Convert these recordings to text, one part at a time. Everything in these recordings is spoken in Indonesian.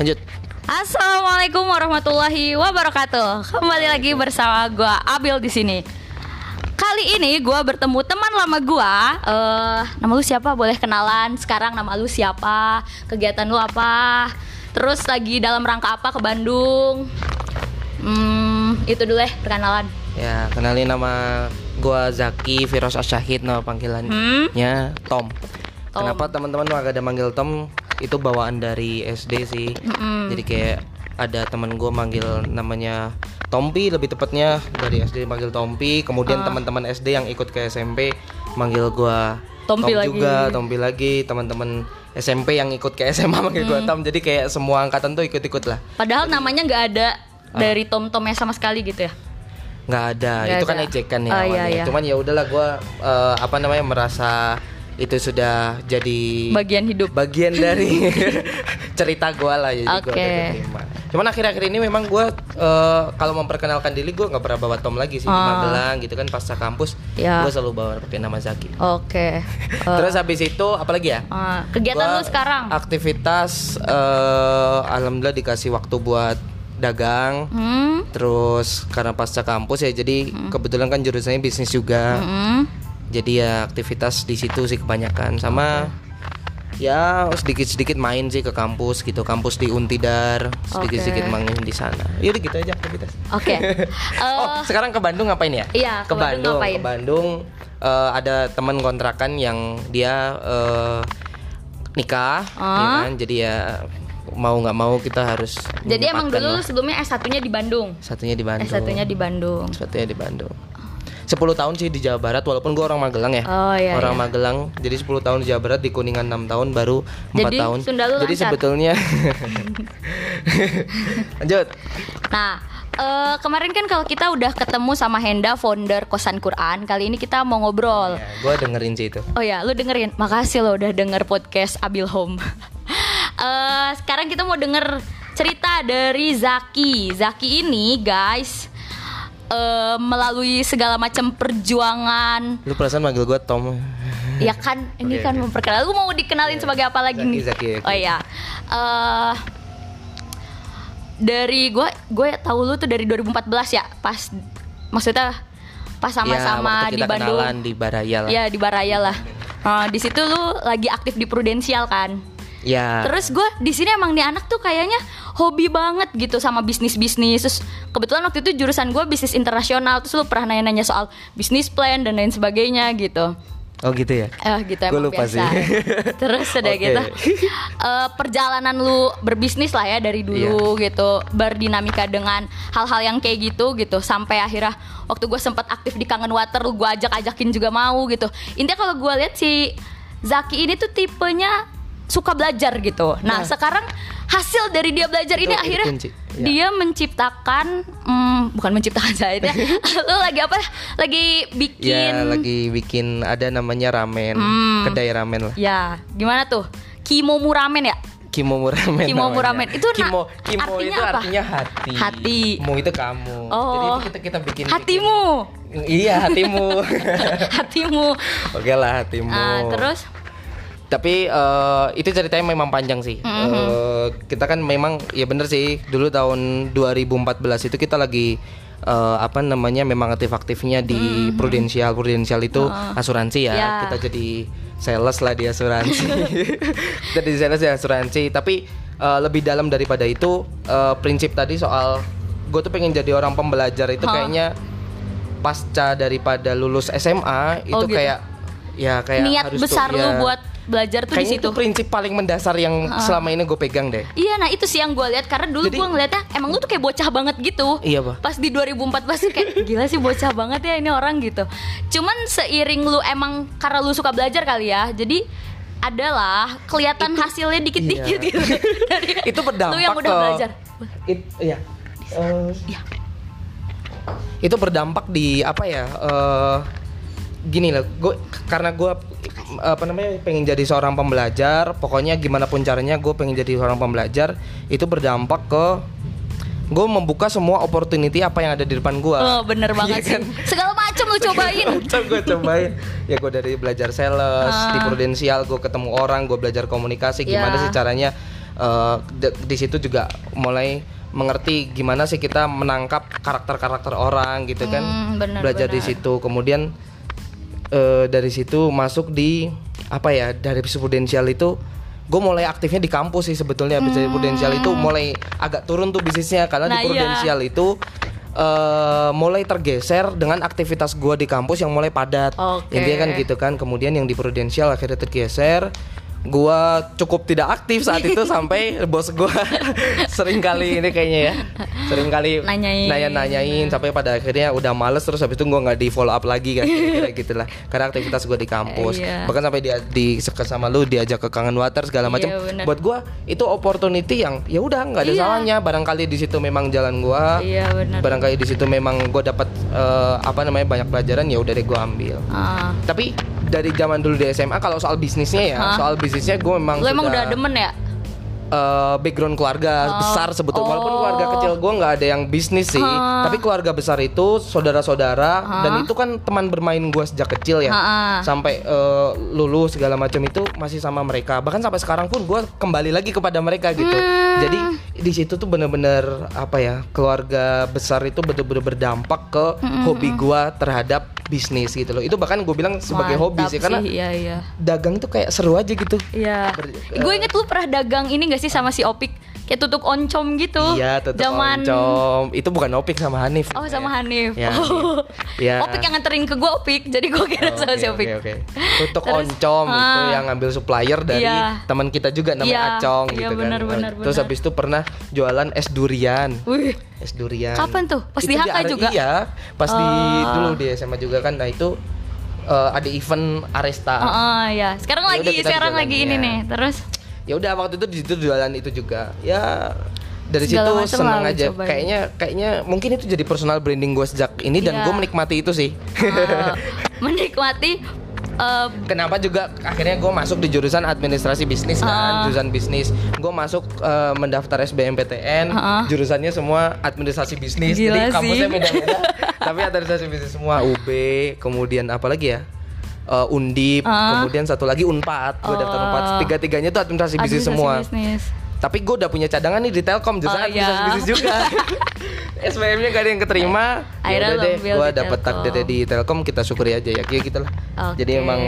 Lanjut. Assalamualaikum warahmatullahi wabarakatuh. Kembali lagi bersama gua Abil di sini. Kali ini gua bertemu teman lama gua. Eh, nama lu siapa? Boleh kenalan. Sekarang nama lu siapa? Kegiatan lu apa? Terus lagi dalam rangka apa ke Bandung? Hmm, itu dulu ya perkenalan. Ya, kenalin nama gua Zaki Firos Asyahid nama panggilannya Tom. Tom. Kenapa teman-teman ada manggil Tom? Itu bawaan dari SD sih. Jadi kayak ada teman gua manggil namanya Tompi lebih tepatnya dari SD manggil Tompi, kemudian teman-teman SD yang ikut ke SMP manggil gua Tompi Tom lagi. juga, Tompi lagi, teman-teman SMP yang ikut ke SMA manggil gua Tom. Jadi kayak semua angkatan tuh ikut-ikut lah. Padahal namanya nggak ada dari Tom Tomnya sama sekali gitu ya. nggak ada Nggak itu kan ada. ejekan ya iya, awalnya. iya. cuman ya udahlah gue apa namanya merasa itu sudah jadi Bagian hidup. bagian dari cerita gue lah jadi gue udah keterima cuman akhir-akhir ini memang gue kalau memperkenalkan diri gue nggak pernah bawa Tom lagi sih di Oh. Magelang gitu kan pasca kampus Ya. gue selalu bawa pakai nama Zaki Oke. Eh, terus habis itu apa lagi ya eh, kegiatan Gua lu sekarang? aktivitas eh, alhamdulillah dikasih waktu buat dagang Hmm. Terus karena pasca kampus ya jadi kebetulan kan jurusannya bisnis juga. Hmm. Jadi ya aktivitas di situ sih kebanyakan sama ya sedikit-sedikit main sih ke kampus gitu. Kampus di Untidar, sedikit-sedikit Oke. main di sana. Yaudah gitu aja aktivitas. Oke. oh, Eh, sekarang ke Bandung ngapain ya? Iya, ke ke Bandung Bandung. ngapain? Ke Bandung eh, ada teman kontrakan yang dia eh, nikah, ya Ah. kan? Jadi ya mau nggak mau kita harus Jadi emang dulu lah. sebelumnya S1-nya di Bandung. satunya di Bandung. S1-nya di Bandung. Satunya di Bandung. 10 tahun sih di Jawa Barat walaupun gue orang Magelang ya. Oh, iya, orang iya. Magelang. Jadi 10 tahun di Jawa Barat di Kuningan 6 tahun baru 4 Jadi tahun. Sunda lu Jadi lancar. sebetulnya Lanjut. Nah, eh, kemarin kan kalau kita udah ketemu sama Henda founder Kosan Quran, kali ini kita mau ngobrol. Ya, gue dengerin sih itu. Oh ya, lu dengerin. Makasih lo udah denger podcast Abil Home. Eh, sekarang kita mau denger cerita dari Zaki. Zaki ini, guys, eh, melalui segala macam perjuangan. Lu perasaan manggil gue Tom. Ya kan, ini Oke, kan oke. memperkenalkan. Lu mau dikenalin sebagai apa lagi Zaki, nih? Zaki. Oh iya. Eh dari gue gue tahu lu tuh dari 2014 ya, pas maksudnya pas ya, sama-sama waktu di Bandung. di Baraya lah. Ya di Baraya lah. Nah, di situ lu lagi aktif di Prudensial kan. Ya. Terus gue di sini emang nih anak tuh kayaknya hobi banget gitu sama bisnis bisnis. Terus kebetulan waktu itu jurusan gue bisnis internasional. Terus lu pernah nanya-nanya soal bisnis plan dan lain sebagainya gitu. Oh gitu ya. Eh gitu emang lupa biasa. sih. Terus udah Oke. gitu. Eh, perjalanan lu berbisnis lah ya dari dulu Iya. gitu, berdinamika dengan hal-hal yang kayak gitu gitu sampai akhirnya waktu gue sempat aktif di Kangen Water lu gue ajak-ajakin juga mau gitu. Intinya kalau gue lihat si Zaki ini tuh tipenya suka belajar gitu. Nah, Nah. sekarang hasil dari dia belajar ini Itu- akhirnya kunci. Ya. dia menciptakan hmm, bukan menciptakan saya lu lagi apa? Lagi bikin Ya lagi bikin ada namanya ramen, Hmm. kedai ramen lah. Ya, gimana tuh? Kimomu ramen ya? Kimomu ramen. Kimomu ramen. Itu kimo, kimo artinya itu apa? artinya hati. Hati. Mo itu kamu. Oh. Jadi itu kita kita bikin Hatimu. bikin- Iya hatimu. Hatimu. Oke lah hatimu. Ah, terus Tapi eh, itu ceritanya memang panjang sih. Mm-hmm. Eh, kita kan memang ya bener sih. Dulu tahun 2014 itu kita lagi eh, apa namanya memang aktif-aktifnya di Prudential. Prudential itu asuransi ya. Ya. Kita jadi sales lah di asuransi. kita jadi sales di asuransi. Tapi eh, lebih dalam daripada itu eh, prinsip tadi soal gue tuh pengen jadi orang pembelajar itu Hah. kayaknya pasca daripada lulus SMA itu Oh, gitu. kayak ya kayak niat harus tuh, besar ya. lu buat belajar tuh di situ. itu prinsip paling mendasar yang selama ini gue pegang deh. Iya, nah itu sih yang gue lihat karena dulu gue ngeliatnya emang lu tuh kayak bocah banget gitu. Iya, Pak. Pas di 2014 tuh kayak gila sih bocah banget ya ini orang gitu. Cuman seiring lu emang karena lu suka belajar kali ya. Jadi adalah kelihatan hasilnya dikit-dikit Iya. gitu. Dari Itu berdampak Lu yang udah ke- belajar. It, iya. Eh, Iya. itu berdampak di apa ya? eh, gini lah, gue karena gue apa namanya pengen jadi seorang pembelajar. Pokoknya gimana pun caranya gue pengen jadi seorang pembelajar. Itu berdampak ke gue membuka semua opportunity apa yang ada di depan gue. Oh, bener banget sih. Segala macam lu cobain. Coba gue cobain ya gue dari belajar sales di Ah. prudensial gue ketemu orang gue belajar komunikasi gimana Ya. sih caranya Eh, di- di situ juga mulai mengerti gimana sih kita menangkap karakter-karakter orang gitu kan Hmm, benar, belajar di benar. situ kemudian eh, dari situ masuk di apa ya dari prudensial itu gue mulai aktifnya di kampus sih sebetulnya Habis dari prudensial itu mulai agak turun tuh bisnisnya karena Hmm. Nah, di iya. prudensial itu eh, mulai tergeser dengan aktivitas gue di kampus yang mulai padat Oke. intinya kan gitu kan kemudian yang di prudensial akhirnya tergeser gua cukup tidak aktif saat itu sampai bos gua sering kali ini kayaknya ya sering kali Nanyain. nanya-nanyain sampai pada akhirnya udah males terus habis itu gua nggak di follow up lagi kan kira-kira gitu lah karena aktivitas gua di kampus Iya. bahkan sampai dia di sama lu diajak ke kangen water segala macam Iya, bener. buat gua itu opportunity yang ya udah nggak ada Iya. salahnya barangkali di situ memang jalan gua Iya benar. barangkali di situ memang gue dapat eh, apa namanya banyak pelajaran ya udah deh gue ambil Ah. tapi dari zaman dulu di SMA kalau soal bisnisnya ya Hah? soal bisnisnya gue memang Lu emang udah demen ya? Eh, background keluarga Oh. besar sebetulnya walaupun Oh. keluarga kecil gue nggak ada yang bisnis sih tapi keluarga besar itu saudara-saudara dan itu kan teman bermain gue sejak kecil ya sampai eh, lulus segala macam itu masih sama mereka bahkan sampai sekarang pun gue kembali lagi kepada mereka gitu Hmm. jadi di situ tuh bener-bener apa ya keluarga besar itu bener-bener berdampak ke Hmm, hobi gue terhadap bisnis gitu loh itu bahkan gue bilang sebagai hobi Mantap sih karena Iya iya. dagang tuh kayak seru aja gitu Iya. Gue inget lu pernah dagang ini gak sih sama si Opik? Kayak tutup oncom gitu. Iya, tetap Zaman oncom. Itu bukan Opik sama Hanif. Oh sama Hanif. Ya, oh. iya. Opik yang nganterin ke gue Opik. Jadi gue kira sama si Oke, Opik. oke, oke. Tutuk Terus, oncom itu ah. yang ngambil supplier dari Iya. teman kita juga namanya Iya, Acong iya, gitu benar, kan. benar, Terus benar. habis itu pernah jualan es durian. Wih. Es durian. Kapan tuh? Pas Itu di HK juga? Iya, pas di Oh. dulu di SMA juga kan. Nah, itu eh, ada event Aresta. Oh, oh, ya. Sekarang Ya lagi sekarang jualan, lagi ini ya. nih. Terus ya udah waktu itu di situ jualan itu juga ya dari Segala situ lu aja cobain. kayaknya kayaknya mungkin itu jadi personal branding gue sejak ini dan Iya. gue menikmati itu sih eh, menikmati eh, kenapa juga akhirnya gue masuk di jurusan administrasi bisnis kan Ah. jurusan bisnis gue masuk eh, mendaftar SBMPTN Ah. jurusannya semua administrasi bisnis jadi kampusnya sih. beda-beda tapi administrasi bisnis semua UB kemudian apa lagi ya Eh, Undip, Ah. kemudian satu lagi Unpad, gue daftar. Unpad, tiga-tiganya itu administrasi bisnis administrasi semua. bisnis. Tapi gue udah punya cadangan nih di Telkom jurusan Oh, administrasi iya. bisnis juga. SBM-nya gak ada yang keterima. Akhirnya Ya udah deh, gue di dapet Telkom. takdirnya di Telkom kita syukuri aja ya kayak gitulah. Oke. Jadi emang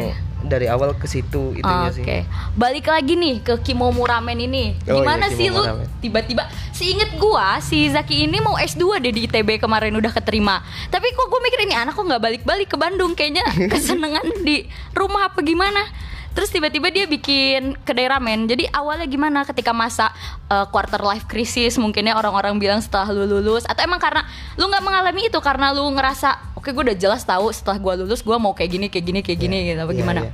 dari awal ke situ itunya Oke, sih. balik lagi nih ke Kimomu Ramen ini. Oh, Gimana iya, sih lu tiba-tiba seinget gua si Zaki ini mau S2 deh di ITB kemarin udah keterima. Tapi kok gue mikir ini anak kok nggak balik-balik ke Bandung kayaknya kesenengan di rumah apa gimana? Terus tiba-tiba dia bikin kedai ramen. Jadi awalnya gimana ketika masa uh, quarter life crisis mungkinnya orang-orang bilang setelah lu lulus atau emang karena lu nggak mengalami itu karena lu ngerasa oke gue udah jelas tahu setelah gua lulus gua mau kayak gini kayak gini kayak gini gitu apa Iya, gimana? iya.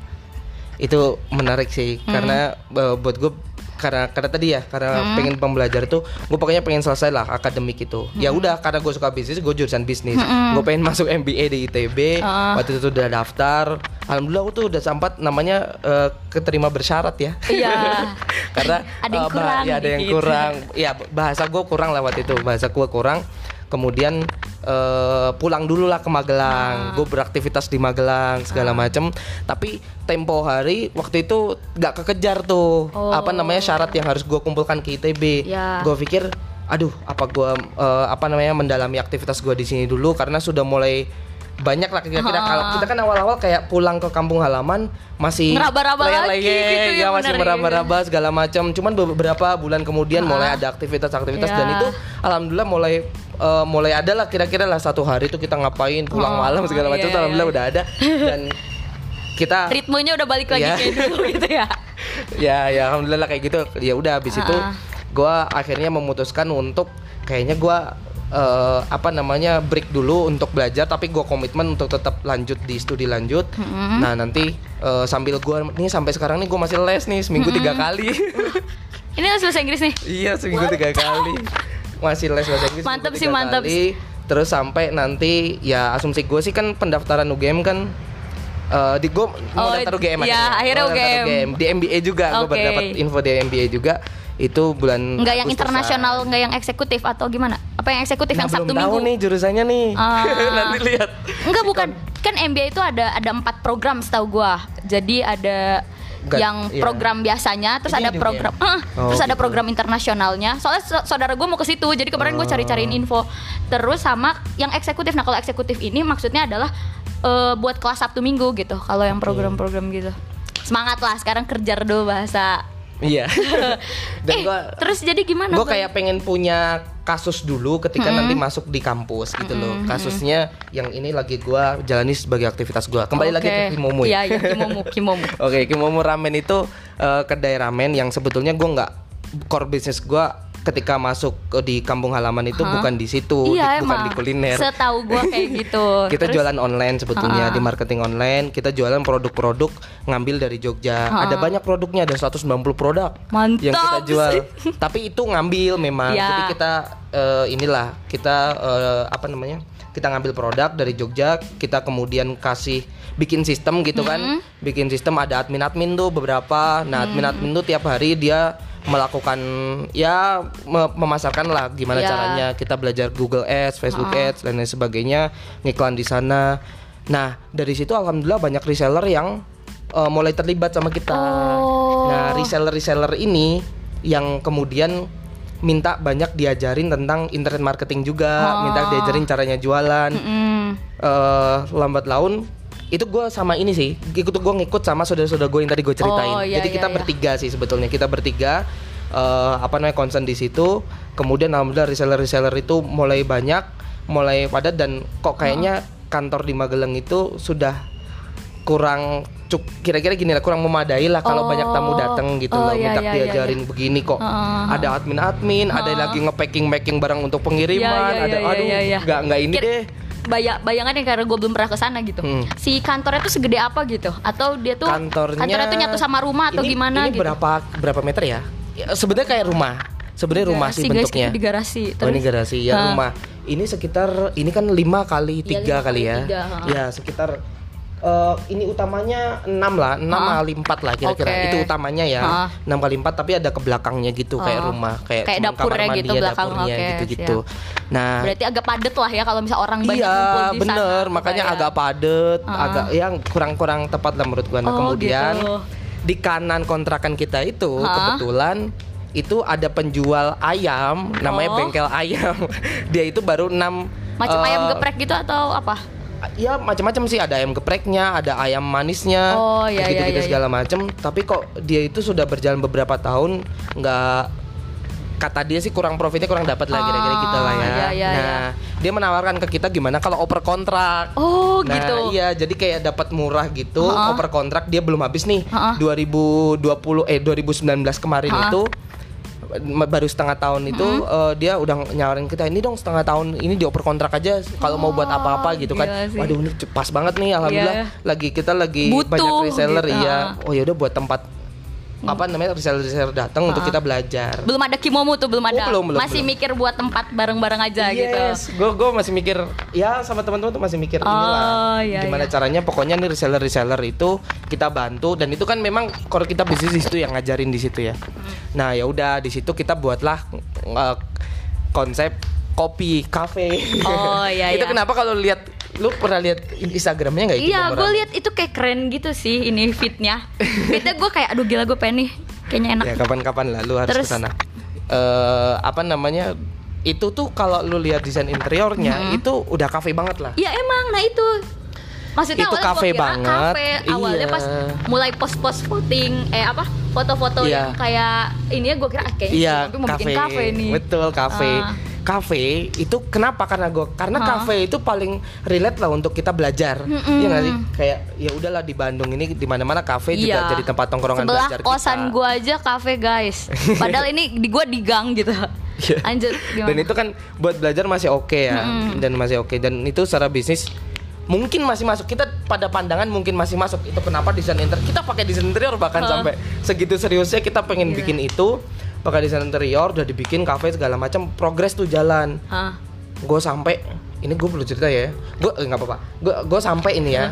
Itu menarik sih Hmm. karena eh, buat gue karena karena tadi ya karena Hmm. pengen pembelajar tuh gue pokoknya pengen selesai lah akademik itu ya Hmm. udah karena gue suka bisnis gue jurusan bisnis gue pengen masuk MBA di ITB Ah. waktu itu udah daftar alhamdulillah aku tuh udah sempat namanya eh, keterima bersyarat ya Iya. karena Ada yang eh, bah- kurang ya ada yang dikit. kurang ya bahasa gue kurang lewat itu bahasa gue kurang kemudian eh, pulang dulu lah ke Ah. Magelang gue beraktivitas di Magelang segala macem tapi tempo hari waktu itu nggak kekejar tuh Oh. apa namanya syarat yang harus gue kumpulkan ke ITB Ya. gue pikir aduh apa gue apa namanya mendalami aktivitas gue di sini dulu karena sudah mulai banyak lah kira-kira kalau kita kan awal-awal kayak pulang ke kampung halaman masih Ngeraba-raba lagi gitu ya, ya masih meraba-raba segala macam cuman beberapa bulan kemudian mulai ada aktivitas-aktivitas dan Ya. itu alhamdulillah mulai eh, mulai ada lah kira-kira lah satu hari itu kita ngapain pulang Oh, malam segala macam iya, tuh alhamdulillah iya. udah ada dan kita ritmenya udah balik lagi Iya. kayak dulu gitu ya. ya ya alhamdulillah lah kayak gitu ya udah habis itu gua akhirnya memutuskan untuk kayaknya gua eh, apa namanya break dulu untuk belajar tapi gua komitmen untuk tetap lanjut di studi lanjut. Nah nanti eh, sambil gua nih sampai sekarang nih gua masih les nih seminggu tiga kali. Ini harus bahasa Inggris nih. iya seminggu tiga kali. Masih les bahasa Inggris Mantap seminggu sih, tiga mantap kali. terus sampai nanti ya asumsi gue sih kan pendaftaran UGM kan eh, di gue Oh, mau daftar UGM iya, akhirnya. Mau daftar UGM. di MBA juga gue Oke. dapat info di MBA juga itu bulan Enggak yang internasional, enggak yang eksekutif atau gimana? Apa yang eksekutif Nah, yang Sabtu belum tahu Minggu? nih jurusannya nih Ah. nanti lihat Enggak bukan. Kan MBA itu ada ada empat program setahu gua. Jadi ada Nggak, yang iya. program biasanya, terus Ini ada program, Eh, Oh, terus ada gitu. program internasionalnya. Soalnya sa- saudara gue mau ke situ, jadi kemarin gue Oh. cari-cariin info. Terus sama yang eksekutif. Nah kalau eksekutif ini maksudnya adalah eh, buat kelas Sabtu Minggu gitu. Kalau yang program-program gitu. Semangat lah sekarang kerja dulu bahasa. Iya. Dan eh, gua terus jadi gimana? gue kayak pengen punya kasus dulu ketika nanti masuk di kampus gitu loh. Kasusnya yang ini lagi gua jalani sebagai aktivitas gua. Kembali lagi Oke. ke Kimomo Iya, ya. iya, Kimomo, Kimomo. Oke, Kimomo Ramen itu eh, kedai ramen yang sebetulnya gua nggak core business gua ketika masuk ke di kampung halaman itu Hah? bukan di situ, iya di- bukan di kuliner. Setahu gue kayak gitu. kita Terus- jualan online sebetulnya Ha-ha. di marketing online kita jualan produk-produk ngambil dari Jogja Ha-ha. ada banyak produknya ada 190 produk Mantap yang kita jual sih. tapi itu ngambil memang Ya. jadi kita eh, inilah kita eh, apa namanya kita ngambil produk dari Jogja kita kemudian kasih bikin sistem gitu kan Mm-hmm. bikin sistem ada admin-admin tuh beberapa nah admin-admin tuh tiap hari dia melakukan ya me- memasarkan lah gimana Ya. caranya kita belajar Google Ads, Facebook Ads dan lain sebagainya, ngiklan di sana. Nah, dari situ alhamdulillah banyak reseller yang uh, mulai terlibat sama kita. Oh. Nah, reseller-reseller ini yang kemudian minta banyak diajarin tentang internet marketing juga, minta diajarin caranya jualan. Mm. Eh, lambat laun itu gue sama ini sih, ikut gue ngikut sama saudara-saudara gue yang tadi gue ceritain. Oh, iya, Jadi iya, kita iya. bertiga sih sebetulnya kita bertiga eh, apa namanya concern di situ. Kemudian alhamdulillah reseller-reseller itu mulai banyak, mulai padat dan kok kayaknya kantor di Magelang itu sudah kurang cuk kira-kira gini lah kurang memadai lah kalau Oh. banyak tamu datang gitu Oh, loh iya, minta iya, iya, diajarin begini kok Heeh. ada admin-admin ada lagi nge-packing packing barang untuk pengiriman Iya, iya, ada iya, aduh iya, iya. nggak nggak ini Kira- deh Baya, bayangannya karena gue belum pernah ke sana gitu. Hmm. Si kantornya tuh segede apa gitu? Atau dia tuh kantornya tuh nyatu sama rumah atau ini, gimana ini gitu? berapa berapa meter ya, Ya, sebenarnya kayak rumah sebenarnya rumah sih guys, bentuknya di garasi. Oh ini Terus- garasi ya Hah. rumah. Ini sekitar ini kan lima kali Iya, tiga kali kali ya. tiga, ha. Ya sekitar eh, ini utamanya enam lah, enam Ha. kali empat lah kira-kira. Oke. Itu utamanya ya, Ha. enam kali empat tapi ada ke belakangnya gitu kayak Oh. rumah, kayak, Kayak dapurnya kamar gitu mandi ya, belakang, dapurnya oke, gitu-gitu. Nah, Berarti agak padet lah ya kalau misal orang banyak iya kumpul di bener, sana. makanya Kayak- agak padet, Ah. agak yang kurang-kurang tepat lah menurut gua. Nah, Oh, kemudian gitu. di kanan kontrakan kita itu Hah? kebetulan itu ada penjual ayam namanya Oh. bengkel ayam. Dia itu baru enam macam eh, ayam geprek gitu atau apa? Ya macam-macam sih ada ayam gepreknya, ada ayam manisnya, Oh, iya, gitu, iya, iya, segala macam. Tapi kok dia itu sudah berjalan beberapa tahun nggak kata dia sih kurang profitnya kurang dapat lah kira-kira Ah, gitu lah ya. iya, iya, nah dia menawarkan ke kita gimana kalau oper kontrak. Oh, nah, gitu. Iya, jadi kayak dapat murah gitu. Ha-ha. Oper kontrak dia belum habis nih. Ha-ha. 2020 eh 2019 kemarin Ha-ha. itu baru setengah tahun itu eh, dia udah nyawarin kita ini dong setengah tahun ini dioper kontrak aja kalau mau buat apa-apa gitu kan. sih. Waduh ini pas banget nih alhamdulillah Iya. lagi kita lagi Butuh banyak reseller gitu, iya. ha. Oh ya udah buat tempat apa namanya reseller-reseller datang untuk kita belajar. Belum ada kimomo tuh, belum ada. belum, belum, Masih belum. mikir buat tempat bareng-bareng aja gitu. Yes, gue gue masih mikir ya sama teman-teman tuh masih mikir Oh, inilah iya, gimana iya. caranya pokoknya nih reseller reseller itu kita bantu dan itu kan memang kalau kita bisnis di situ yang ngajarin di situ ya. Nah ya udah di situ kita buatlah eh, konsep kopi kafe. Oh, iya, itu iya. kenapa kalau lihat lu pernah lihat Instagramnya nggak itu? Iya, gue lihat itu kayak keren gitu sih ini fitnya. Fitnya gue kayak aduh gila gue pengen nih. Kayaknya enak. Ya kapan-kapan lah lu harus Terus? ke sana. Eh apa namanya? Itu tuh kalau lu lihat desain interiornya itu udah kafe banget lah. Iya emang, nah itu Maksudnya Itu kira banget, Cafe. Awalnya iya. pas mulai post-post voting Eh apa Foto-foto Iya. yang kayak Ini ya gue kira ah, kayaknya Iya, Poppy mau bikin kafe nih Betul, kafe. Ah. Kafe itu kenapa? Karena gue karena kafe itu paling relate lah untuk kita belajar. Mm-mm. Iya nggak sih? Kayak ya udahlah di Bandung ini di mana-mana kafe Iya. juga jadi tempat tongkrongan Sebelah belajar kosan gue aja kafe guys Padahal ini di gue di gang gitu Iya. Lanjut gimana? Dan itu kan buat belajar masih oke ya. Dan masih oke dan itu secara bisnis mungkin masih masuk kita pada pandangan mungkin masih masuk itu kenapa desain interior kita pakai desain interior bahkan Hah. sampai segitu seriusnya kita pengen Gila. bikin itu pakai desain interior udah dibikin kafe segala macam progres tuh jalan Hah. gue sampai ini gue perlu cerita ya gue eh, nggak apa-apa gue gue sampai ini ya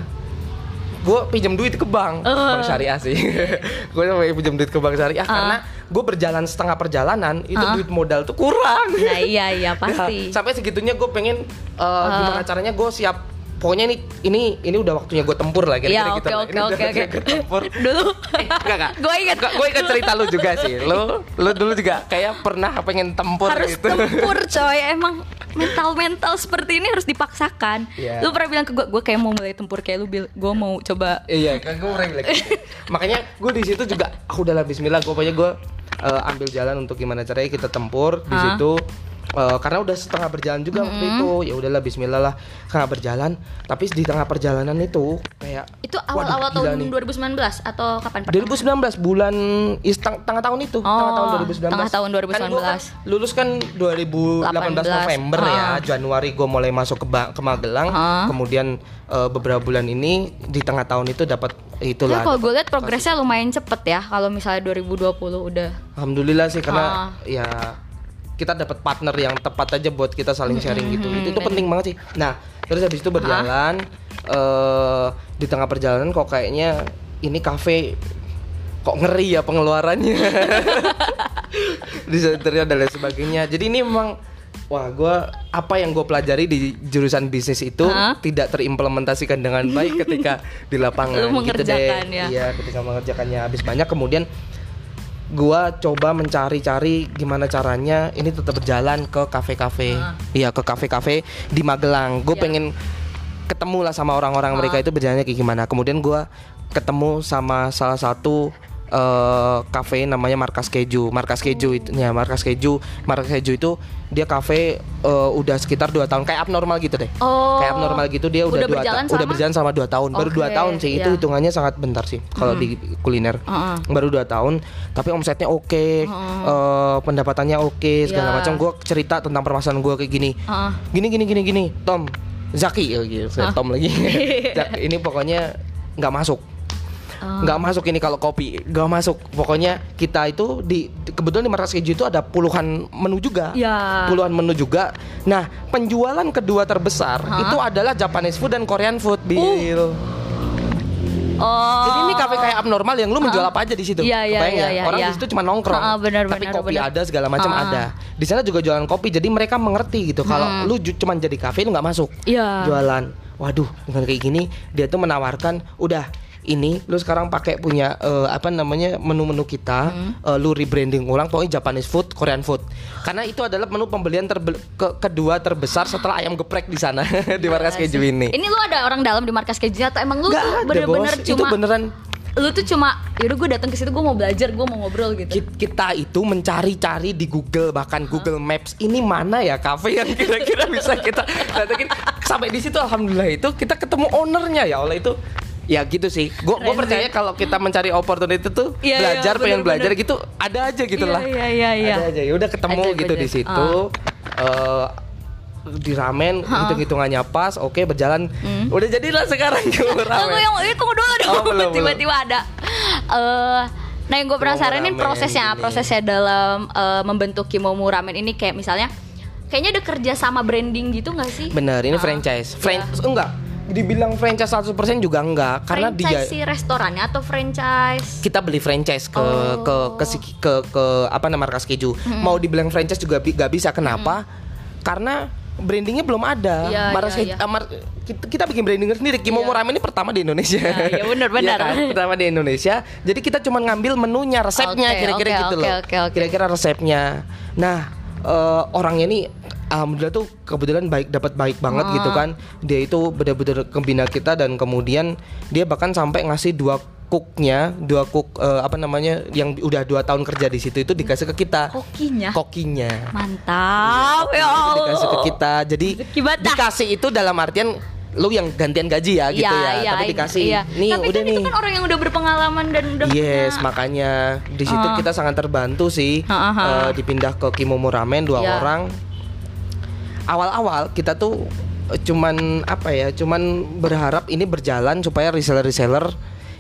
gue pinjam duit ke bank Eh. bank syariah sih gue sampai pinjam duit ke bank syariah Ah. karena gue berjalan setengah perjalanan itu Ah. duit modal tuh kurang Nah iya iya Nah, pasti sampai segitunya gue pengen uh, gimana caranya gue siap pokoknya ini ini ini udah waktunya gue tempur lah kira-kira oke gitu lah. oke Ini udah waktunya gua tempur Dulu. Enggak enggak. Gue ingat. Gue ingat cerita lu juga sih. Lu lu dulu juga kayak pernah pengen tempur harus gitu. tempur coy emang mental mental seperti ini harus dipaksakan Iya. lu pernah bilang ke gue gue kayak mau mulai tempur kayak lu bil gue mau coba Iya, kan gue pernah bilang gitu. Makanya gue di situ juga aku udah lah Bismillah, gue pokoknya gue eh, ambil jalan untuk gimana caranya kita tempur di Hah? situ. Eh, karena udah setengah berjalan juga waktu itu ya udahlah Bismillah lah setengah berjalan tapi di tengah perjalanan itu kayak itu awal-awal tahun nih. 2019 atau kapan pertama? 2019 bulan is, teng- tengah tahun itu tengah tahun Oh, 2019 tengah tahun Kan gua kan 2019. lulus kan 2018 18. November ya Ah. Januari gue mulai masuk ke, Ba- ke Magelang Ah. kemudian eh, beberapa bulan ini di tengah tahun itu dapat itulah kalau gue lihat progresnya lumayan cepet ya kalau misalnya 2020 udah Alhamdulillah sih karena Ah. ya kita dapat partner yang tepat aja buat kita saling sharing gitu. Itu, itu penting banget sih. Nah, terus habis itu berjalan eh di tengah perjalanan kok kayaknya ini kafe kok ngeri ya pengeluarannya. di senternya dan lain sebagainya. Jadi ini memang Wah, gua apa yang gue pelajari di jurusan bisnis itu Hah? tidak terimplementasikan dengan baik ketika di lapangan. Lu gitu deh. mengerjakan ya. Iya, ketika mengerjakannya habis banyak kemudian gua coba mencari-cari gimana caranya ini tetap berjalan ke kafe-kafe. Iya, ke kafe-kafe di Magelang. Gue Iya. pengen ketemu lah sama orang-orang mereka itu berjalannya kayak gimana. Kemudian gua ketemu sama salah satu eh kafe namanya Markas Keju. Markas Keju itu ya, Markas Keju. Markas Keju itu dia kafe eh, udah sekitar 2 tahun kayak abnormal gitu deh. Oh. Kayak abnormal gitu dia udah Udah dua berjalan ta- udah sama? berjalan sama 2 tahun. Baru 2 Oke, tahun sih. Itu iya. hitungannya sangat bentar sih kalau di kuliner Heeh. baru 2 tahun tapi omsetnya oke eh, pendapatannya oke segala Ya. macam gue cerita tentang permasalahan gue kayak gini Heeh. gini gini gini gini Tom Zaki ya gitu saya Tom lagi ini pokoknya nggak masuk Oh. nggak masuk ini kalau kopi nggak masuk pokoknya kita itu di kebetulan di markas keju itu ada puluhan menu juga Ya. puluhan menu juga nah penjualan kedua terbesar Hah? itu adalah Japanese food dan Korean food Bill oh Jadi ini kafe kayak abnormal yang lu menjual apa aja di situ. Iya, iya, Kebayang iya, nggak? iya, Orang iya. di situ cuma nongkrong. Ah, benar, Tapi benar, kopi benar. ada segala macam ada. Di sana juga jualan kopi. Jadi mereka mengerti gitu. Kalau lu ju- cuma jadi kafe lu nggak masuk. Iya. Jualan. Waduh, dengan kayak gini dia tuh menawarkan udah ini lu sekarang pakai punya eh, apa namanya menu-menu kita Hmm. eh, lu rebranding ulang pokoknya Japanese food, Korean food. Karena itu adalah menu pembelian terbe- ke- kedua terbesar setelah ayam geprek di sana di markas keju ini. ini lu ada orang dalam di markas kejunya atau emang lu tuh bener-bener cuma Itu beneran lu tuh cuma yaudah gue datang ke situ gue mau belajar gue mau ngobrol gitu Ki- kita itu mencari-cari di Google bahkan Google Maps ini mana ya kafe yang kira-kira bisa kita datengin sampai di situ alhamdulillah itu kita ketemu ownernya ya oleh itu ya gitu sih. Gue percaya kalau kita mencari opportunity tuh Iya, iya, belajar pengen bener-bener. belajar gitu ada aja gitu Iya, lah. iya, iya, iya. ada aja. Ya udah ketemu Ajaib, gitu di situ. Eh, di ramen hitung hitungannya pas oke berjalan. Udah jadilah sekarang Hmm. Tunggu yang itu tunggu dulu dong. Oh, tiba-tiba ada. Eh nah yang gue penasaran ini prosesnya gini. prosesnya dalam eh, membentuk Kimomu Ramen ini kayak misalnya kayaknya ada kerja sama branding gitu nggak sih? Bener ini Ah, franchise. Iya. franchise enggak dibilang franchise 100% juga enggak karena dia franchise si restorannya atau franchise kita beli franchise ke Oh. ke ke si- ke, ke apa nama markas keju. Mau dibilang franchise juga bi- gak bisa. Kenapa? Karena brandingnya belum ada. Iya, Markas iya, Keju- eh, Mar- kita, kita bikin branding sendiri. Kimomo Iya. Ramen ini pertama di Indonesia. Iya, iya, benar, Iya benar. kan? Pertama di Indonesia. Jadi kita cuma ngambil menunya, resepnya kira-kira oke, gitu oke, loh. oke, oke. Kira-kira resepnya. Nah, eh, orangnya ini alhamdulillah tuh kebetulan baik dapat baik banget Ah. gitu kan. Dia itu benar-benar kebina kita dan kemudian dia bahkan sampai ngasih dua cooknya, dua cook eh, apa namanya yang udah dua tahun kerja di situ itu dikasih ke kita. kokinya Kokinya. mantap ya Allah dikasih ke kita. Jadi dikasih itu dalam artian lu yang gantian gaji ya gitu Iya, ya. iya, Tapi dikasih iya. nih Tapi udah kan nih. itu kan orang yang udah berpengalaman dan udah Yes, punya- makanya di situ Ah. kita sangat terbantu sih. Ha, ha, ha. Eh, dipindah ke Kimomo Ramen dua Ya. orang. Awal-awal kita tuh eh, cuman apa ya? Cuman berharap ini berjalan supaya reseller-reseller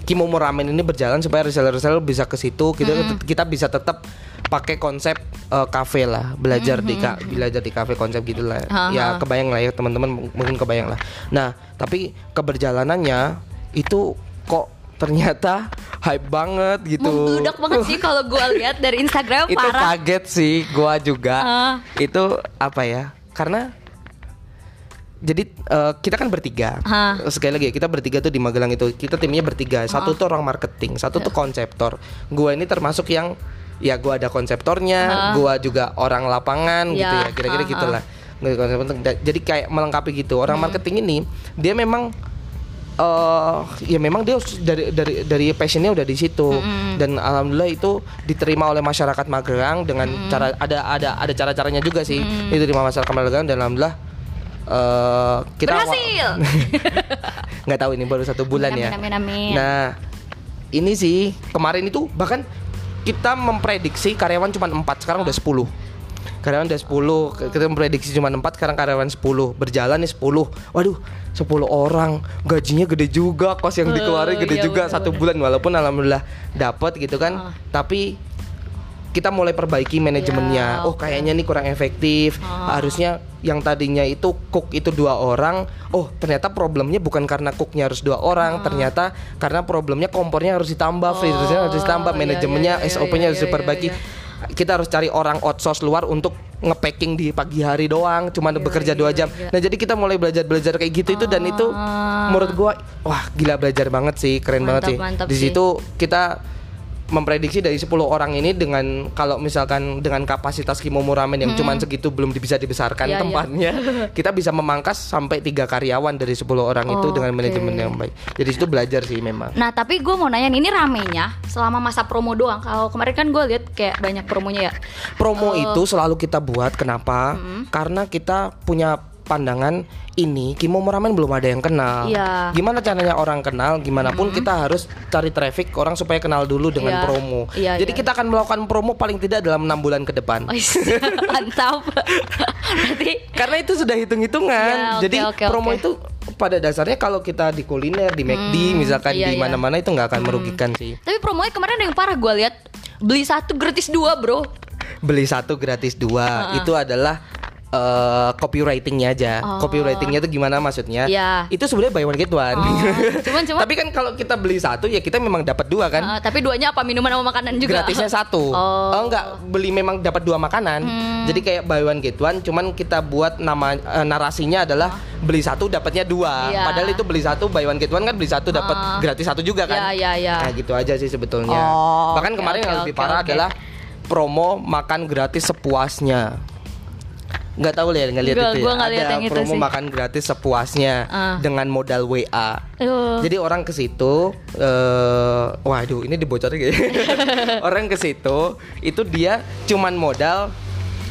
Kimomo Ramen ini berjalan supaya reseller-reseller bisa ke situ. Kita kita bisa tetap pakai konsep eh, cafe lah, belajar di ka- belajar di cafe konsep gitulah. Ya kebayang lah ya teman-teman mungkin kebayang lah. Nah, tapi keberjalanannya itu kok ternyata hype banget gitu. membludak banget sih kalau gue lihat dari Instagram itu parah kaget sih gua juga Ah. itu apa ya karena jadi eh, kita kan bertiga. Hah. Sekali lagi kita bertiga tuh di Magelang itu kita timnya bertiga. Satu tuh orang marketing, satu tuh konseptor. Gua ini termasuk yang ya gua ada konseptornya, gua juga orang lapangan gitu Ya, ya. Kira-kira ha, gitulah. Da- Jadi kayak melengkapi gitu. Orang marketing ini dia memang eh ya memang dia dari dari dari passionnya udah di situ dan alhamdulillah itu diterima oleh masyarakat Magelang dengan cara ada ada ada cara caranya juga sih diterima masyarakat Magelang dan alhamdulillah eh kita Berhasil. nggak tahu ini baru satu bulan Amin, ya. amin, amin. Nah ini sih kemarin itu bahkan kita memprediksi karyawan cuma 4 sekarang udah 10 Karyawan udah 10 Kita memprediksi cuma 4 Sekarang karyawan 10 Berjalan nih 10 Waduh 10 orang Gajinya gede juga Kos yang dikeluarin gede iya, juga bener, Satu bulan Walaupun alhamdulillah dapat gitu kan Tapi kita mulai perbaiki manajemennya. Ya, oh kayaknya nih kurang efektif. Harusnya yang tadinya itu cook itu dua orang. Oh ternyata problemnya bukan karena cooknya harus dua orang. Ternyata karena problemnya kompornya harus ditambah, freezernya harus ditambah, iya, manajemennya iya, iya, SOP-nya iya, harus iya, diperbaiki. iya. Kita harus cari orang outsource luar untuk ngepacking di pagi hari doang, cuma Iya, bekerja dua jam. Nah jadi kita mulai belajar belajar kayak gitu itu dan itu menurut gua wah gila belajar banget sih, keren Mantap, banget sih. Di situ kita memprediksi dari 10 orang ini dengan kalau misalkan dengan kapasitas Kimomo Ramen yang cuman segitu belum bisa dibesarkan Iya, iya. tempatnya kita bisa memangkas sampai tiga karyawan dari 10 orang itu dengan Oke. manajemen yang baik jadi situ belajar sih memang Nah tapi gue mau nanya ini ramenya selama masa promo doang. Kalau kemarin kan gue lihat kayak banyak promonya ya. promo Oh. itu selalu kita buat kenapa karena kita punya pandangan ini Kimomo Ramen belum ada yang kenal Iya. gimana caranya orang kenal gimana pun kita harus cari traffic orang supaya kenal dulu dengan Iya. promo Iya, jadi iya. kita akan melakukan promo paling tidak dalam enam bulan ke depan Oh, mantap. Berarti Karena itu sudah hitung-hitungan. Oke, Jadi oke, promo oke. itu pada dasarnya kalau kita di kuliner, di McD, misalkan iya, di iya. mana-mana itu nggak akan merugikan sih. tapi promonya kemarin ada yang parah gue lihat beli satu gratis dua bro. Beli satu gratis dua itu adalah eh, copywritingnya aja. Copywritingnya itu gimana maksudnya? Oh. Iya. Itu sebenarnya buy one get one. Cuman cuma Tapi kan kalau kita beli satu ya kita memang dapat dua kan. Eh, tapi duanya apa minuman sama makanan juga? Gratisnya satu. Oh. Hmm. enggak, beli memang dapat dua makanan. Jadi kayak buy one get one, cuman kita buat nama eh, narasinya adalah beli satu dapatnya dua. Iya. Padahal itu beli satu buy one get one kan beli satu dapat Ah. gratis satu juga kan. Iya, iya, iya. Nah, gitu aja sih sebetulnya. Oh, Bahkan oke, kemarin oke, yang lebih oke, parah oke. adalah promo makan gratis sepuasnya. Nggak tahu lihat nggak lihat itu ya. gua lihat Ada yang itu promo sih. makan gratis sepuasnya Ah. dengan modal WA. Aduh. Jadi orang ke situ, eh, waduh ini dibocorin ya. orang ke situ itu dia cuman modal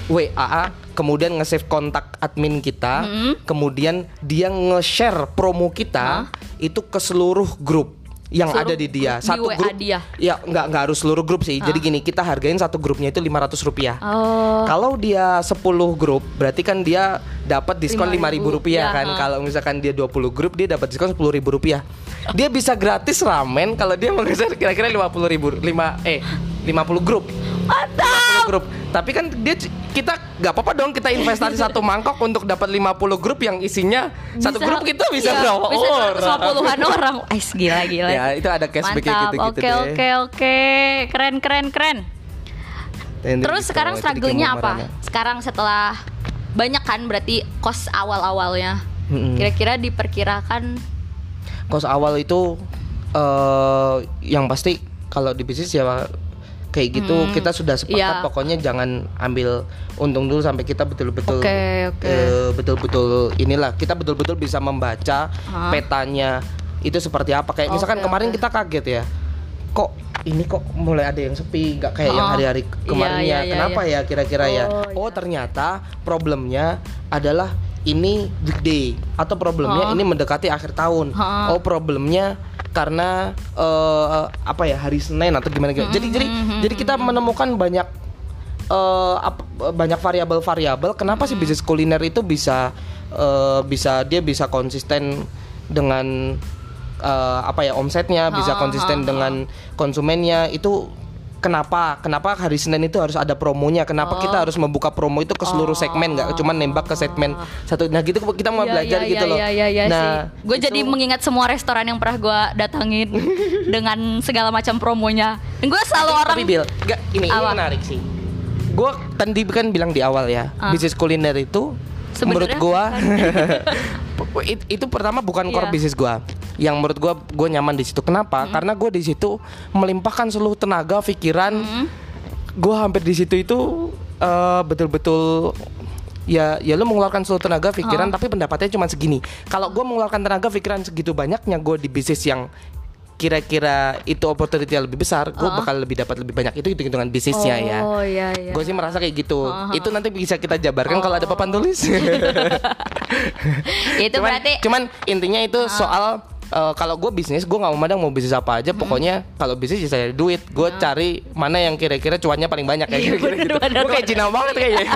WA, kemudian nge-save kontak admin kita, Mm-hmm. kemudian dia nge-share promo kita itu ke seluruh grup yang Seluruh ada di dia. grup di Satu WA grup dia? Ya nggak nggak harus seluruh grup sih. Jadi gini kita hargain satu grupnya itu 500 rupiah. Oh. Kalau dia 10 grup, berarti kan dia dapat diskon 5.000 5.000 rupiah ya, kan. ha. Kalau misalkan dia 20 grup, dia dapat diskon 10.000 rupiah. Dia bisa gratis ramen kalau dia mengejar kira-kira 50 ribu, 5 eh 50 grup. Mantap. 50 grup. Tapi kan dia kita nggak apa-apa dong kita investasi satu mangkok untuk dapat 50 grup yang isinya satu Bisa- grup kita bisa iya, berapa bisa orang. 150-an orang. Ais gila gila. Ya, itu ada cashback gitu-gitu Oke oke oke. Keren keren keren. Terus gitu, sekarang struggle-nya apa? Sekarang setelah banyak kan berarti kos awal-awalnya. Kira-kira diperkirakan kos awal itu eh yang pasti kalau di bisnis ya kayak gitu kita sudah sepakat iya. pokoknya jangan ambil untung dulu sampai kita betul-betul Oke, oke. eh, betul-betul inilah kita betul-betul bisa membaca Hah? petanya itu seperti apa kayak misalkan Oke, kemarin oke. kita kaget ya kok ini kok mulai ada yang sepi nggak kayak yang Oh. hari-hari Iya, kemarinnya iya, iya, kenapa ya kira-kira ya Oh, oh ternyata problemnya adalah ini weekday atau problemnya Oh. ini mendekati akhir tahun Ha. oh problemnya karena eh, apa ya hari Senin atau gimana gitu. Jadi jadi jadi kita menemukan banyak eh, ap- banyak variabel-variabel kenapa sih bisnis kuliner itu bisa eh, bisa dia bisa konsisten dengan eh, apa ya omsetnya, bisa konsisten ha, ha. dengan konsumennya itu Kenapa? Kenapa hari Senin itu harus ada promonya? Kenapa Oh. kita harus membuka promo itu ke seluruh segmen, nggak cuma nembak ke segmen satu? Nah gitu kita mau Iya, belajar iya, gitu iya, loh. Iya, iya, iya nah, Gue jadi itu- mengingat semua restoran yang pernah gue datangin dengan segala macam promonya. Gue selalu orang Tapi Bill, nggak ini, ini menarik sih. Gue tadi kan bilang di awal ya, Ah. bisnis kuliner itu menurut sebenarnya gua it- itu pertama bukan core Iya. bisnis gua yang menurut gua gua nyaman di situ. Kenapa? Karena gua di situ melimpahkan seluruh tenaga pikiran. Gua hampir di situ itu eh, betul-betul ya ya lu mengeluarkan seluruh tenaga pikiran tapi pendapatnya cuma segini. Kalau gua mengeluarkan tenaga pikiran segitu banyaknya gua di bisnis yang kira-kira itu opportunity yang lebih besar, gue bakal lebih dapat lebih banyak. Itu hitung-hitungan bisnisnya ya. Oh iya iya. Gue sih merasa kayak gitu. Itu nanti bisa kita jabarkan kalau ada papan tulis. itu cuman, berarti cuman intinya itu soal eh, kalau gue bisnis, gue nggak mau madang mau bisnis apa aja. Pokoknya kalau bisnis ya saya duit. Gue cari mana yang kira-kira cuannya paling banyak kayak bener, gitu. Gue kayak. Cina banget kayaknya.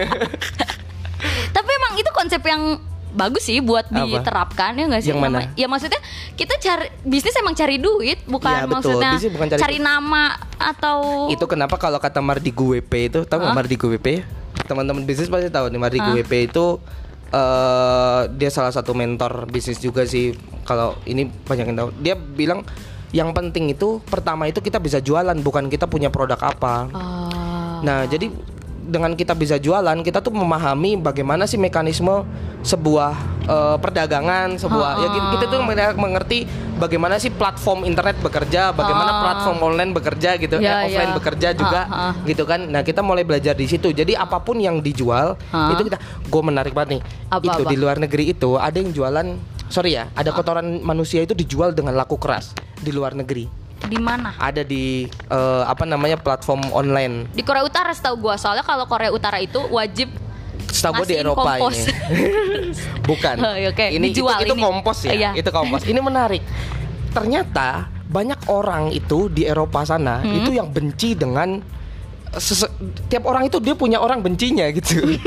Tapi emang itu konsep yang bagus sih buat Apa? diterapkan ya nggak sih? Yang mana? Ya maksudnya kita cari bisnis emang cari duit, bukan Iya, betul. maksudnya Bisnis bukan cari cari, nama atau itu kenapa kalau kata Mardi WP itu tahu nggak Mardi WP teman-teman bisnis pasti tahu nih Mardi WP itu eh dia salah satu mentor bisnis juga sih. Kalau ini banyak yang tahu. Dia bilang yang penting itu pertama itu kita bisa jualan bukan kita punya produk apa. Ah, nah jadi dengan kita bisa jualan kita tuh memahami bagaimana sih mekanisme sebuah eh, perdagangan sebuah ya kita- tuh men- mengerti bagaimana sih platform internet bekerja bagaimana Ah. platform online bekerja gitu Ya, eh, offline ya. bekerja juga ah. gitu kan nah kita mulai belajar di situ jadi apa pun yang dijual itu kita gue menarik banget nih Apa, itu apa? di luar negeri itu ada yang jualan sorry ya ada kotoran manusia itu dijual dengan laku keras di luar negeri di mana? ada di eh, apa namanya platform online Di Korea Utara setahu gua soalnya kalau Korea Utara itu wajib setahu gue di Eropa kompos. ini bukan Oh, oke. ini itu, Dijual itu ini. kompos ya Iya. itu kompos ini menarik ternyata banyak orang itu di Eropa sana Hmm. itu yang benci dengan sese- tiap orang itu dia punya orang bencinya gitu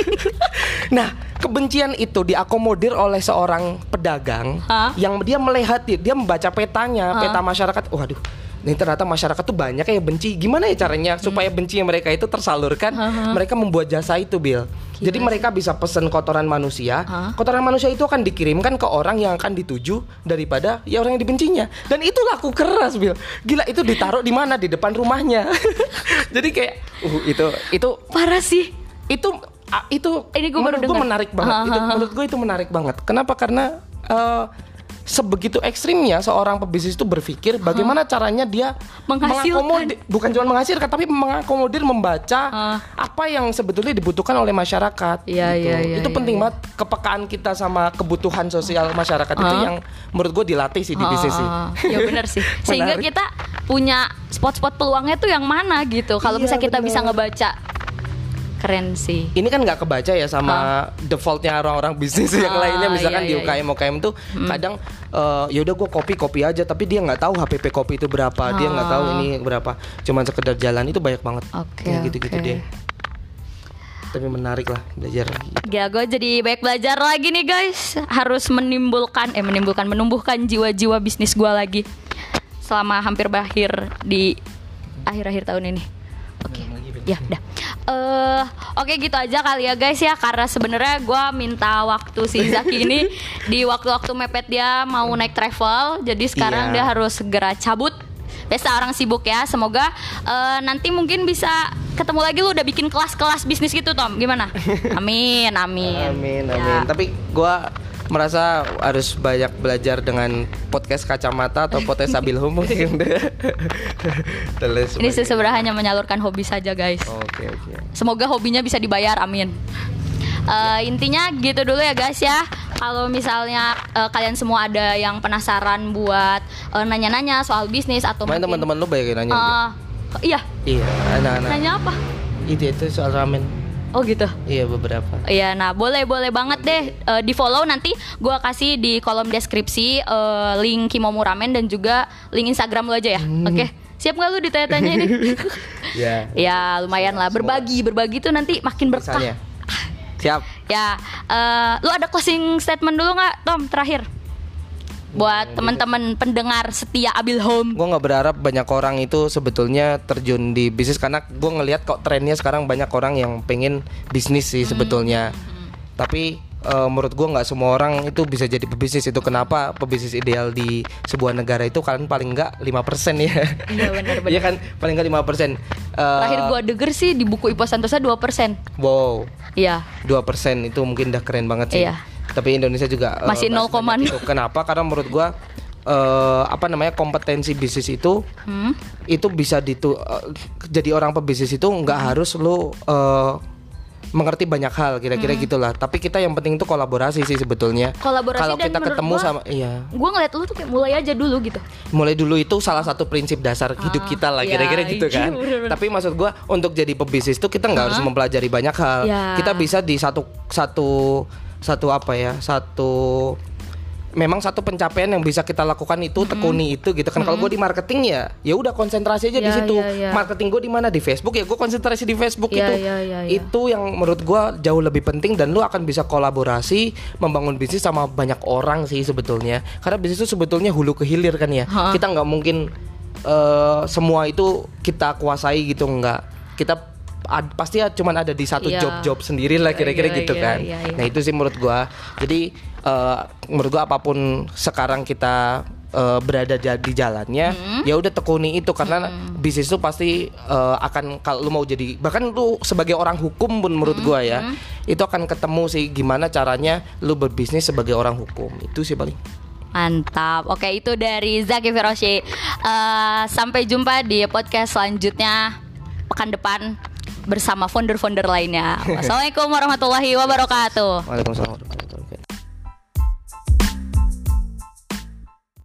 nah kebencian itu diakomodir oleh seorang pedagang Hah? yang dia melihat dia membaca petanya peta masyarakat. Waduh ini ternyata masyarakat tuh banyak yang benci. Gimana ya caranya supaya bencinya mereka itu tersalurkan? Mereka membuat jasa itu Bill jadi mereka bisa pesen kotoran manusia. Hah? kotoran manusia itu akan dikirimkan ke orang yang akan dituju daripada ya orang yang dibencinya. Dan itu laku keras Bill gila itu ditaruh di mana? Di depan rumahnya. Jadi kayak uh, itu itu parah sih. itu itu Ini gua baru dengar. menarik banget Ha, itu ha. menurut gue itu menarik banget kenapa karena eh, sebegitu ekstrimnya seorang pebisnis itu berpikir bagaimana caranya dia mengakomodir bukan cuma menghasilkan tapi mengakomodir membaca Ah. apa yang sebetulnya dibutuhkan oleh masyarakat Iya, gitu. iya, iya, itu iya, penting iya. banget kepekaan kita sama kebutuhan sosial masyarakat itu Ah. yang menurut gue dilatih sih di bisnis sih Ah, ya benar sih. Sehingga kita punya spot-spot peluangnya tuh yang mana gitu. Kalau Iya, misalnya kita benar. bisa ngebaca, keren sih. ini kan nggak kebaca ya sama defaultnya orang-orang bisnis yang Ah, lainnya. misalkan iya, di iya, UKM UKM tuh kadang eh, ya udah gue kopi kopi aja tapi dia nggak tahu HPP kopi itu berapa dia nggak tahu Ah. ini berapa. Cuman sekedar jalan itu banyak banget. Oke, Kayak gitu-gitu oke. deh. Tapi menarik lah belajar Ya gue jadi baik belajar lagi nih guys. Harus menimbulkan Eh menimbulkan Menumbuhkan jiwa-jiwa bisnis gue lagi Selama hampir berakhir Di akhir-akhir tahun ini. Oke Ya udah eh Oke gitu aja kali ya guys ya Karena sebenarnya gue minta waktu si Zaki ini Di waktu-waktu mepet dia mau naik travel Jadi sekarang Iya. dia harus segera cabut Biasa orang sibuk ya. Semoga eh, nanti mungkin bisa ketemu lagi lu udah bikin kelas-kelas bisnis gitu Tom. Gimana? Amin, amin. amin Ya. amin tapi gue merasa harus banyak belajar dengan podcast kacamata atau podcast sabil hum mungkin Ini sebenarnya hanya menyalurkan hobi saja guys. oke oke Semoga hobinya bisa dibayar, amin. Eh, intinya gitu dulu ya guys ya. Kalau misalnya eh, kalian semua ada yang penasaran buat eh, nanya-nanya soal bisnis atau Main mungkin teman-teman lu banyak yang nanya eh, iya, iya anak-anak nanya apa? itu itu soal ramen Oh gitu. iya beberapa Iya, nah boleh boleh banget deh eh, di follow nanti gua kasih di kolom deskripsi eh, link Kimomu Ramen dan juga link Instagram lu aja ya. Oke, siap nggak lu ditanya-tanya ini? ya ya lumayan lah berbagi berbagi tuh nanti makin berkah. misalnya siap Ya, eh, lu ada closing statement dulu nggak, Tom? Terakhir, buat teman-teman pendengar setia Abil Home. gue nggak berharap banyak orang itu sebetulnya terjun di bisnis karena gue ngelihat kok trennya sekarang banyak orang yang pengen bisnis sih sebetulnya tapi eh, menurut gua nggak semua orang itu bisa jadi pebisnis itu kenapa pebisnis ideal di sebuah negara itu kalian paling nggak 5% ya Iya, benar-benar. Iya kan paling nggak 5% Eh, Terakhir gua denger sih di buku Ipo Santosa 2%. wow Iya. 2% itu mungkin udah keren banget sih. Iya. Tapi Indonesia juga eh, Masih nggak 0, sebanyak itu. Kenapa? Karena menurut gua eh, apa namanya kompetensi bisnis itu Hmm. itu bisa ditu eh, jadi orang pebisnis itu nggak Hmm. harus lu eh, mengerti banyak hal kira-kira gitulah. Tapi kita yang penting itu kolaborasi sih sebetulnya. Hmm. Kolaborasi Kalau kita ketemu gua- sama iya. Gue ngeliat lu tuh kayak mulai aja dulu gitu. mulai dulu itu salah satu prinsip dasar hidup kita lah iya, kira-kira gitu iya, kan. bener-bener. Tapi maksud gua untuk jadi pebisnis itu kita nggak harus mempelajari banyak hal. Iya. Kita bisa di satu satu satu apa ya satu memang satu pencapaian yang bisa kita lakukan itu tekuni itu gitu kan. Kalau gue di marketing ya ya udah konsentrasi aja di Iya, situ. iya, iya. Marketing gue di mana di Facebook ya gue konsentrasi di Facebook Iya, itu. iya, iya, iya. Itu yang menurut gua jauh lebih penting dan lu akan bisa kolaborasi membangun bisnis sama banyak orang sih sebetulnya. Karena bisnis itu sebetulnya hulu ke hilir kan ya. Ha. Kita nggak mungkin eh, semua itu kita kuasai gitu nggak. Kita ad- pasti ya cuman ada di satu Iya. job-job sendiri lah kira-kira Iya, gitu iya, kan. iya, iya. Nah itu sih menurut gua. Jadi eh, menurut gua apa pun sekarang kita eh, berada di jalannya, Hmm. ya udah tekuni itu karena bisnis itu pasti eh, akan kalau lu mau jadi bahkan lu sebagai orang hukum pun menurut Hmm, gua ya itu akan ketemu sih gimana caranya lu berbisnis sebagai orang hukum itu sih paling. Mantap. Oke, itu dari Zaki Firoshi. Eh, sampai jumpa di podcast selanjutnya pekan depan bersama founder-founder lainnya. Wassalamualaikum warahmatullahi wabarakatuh. Waalaikumsalam.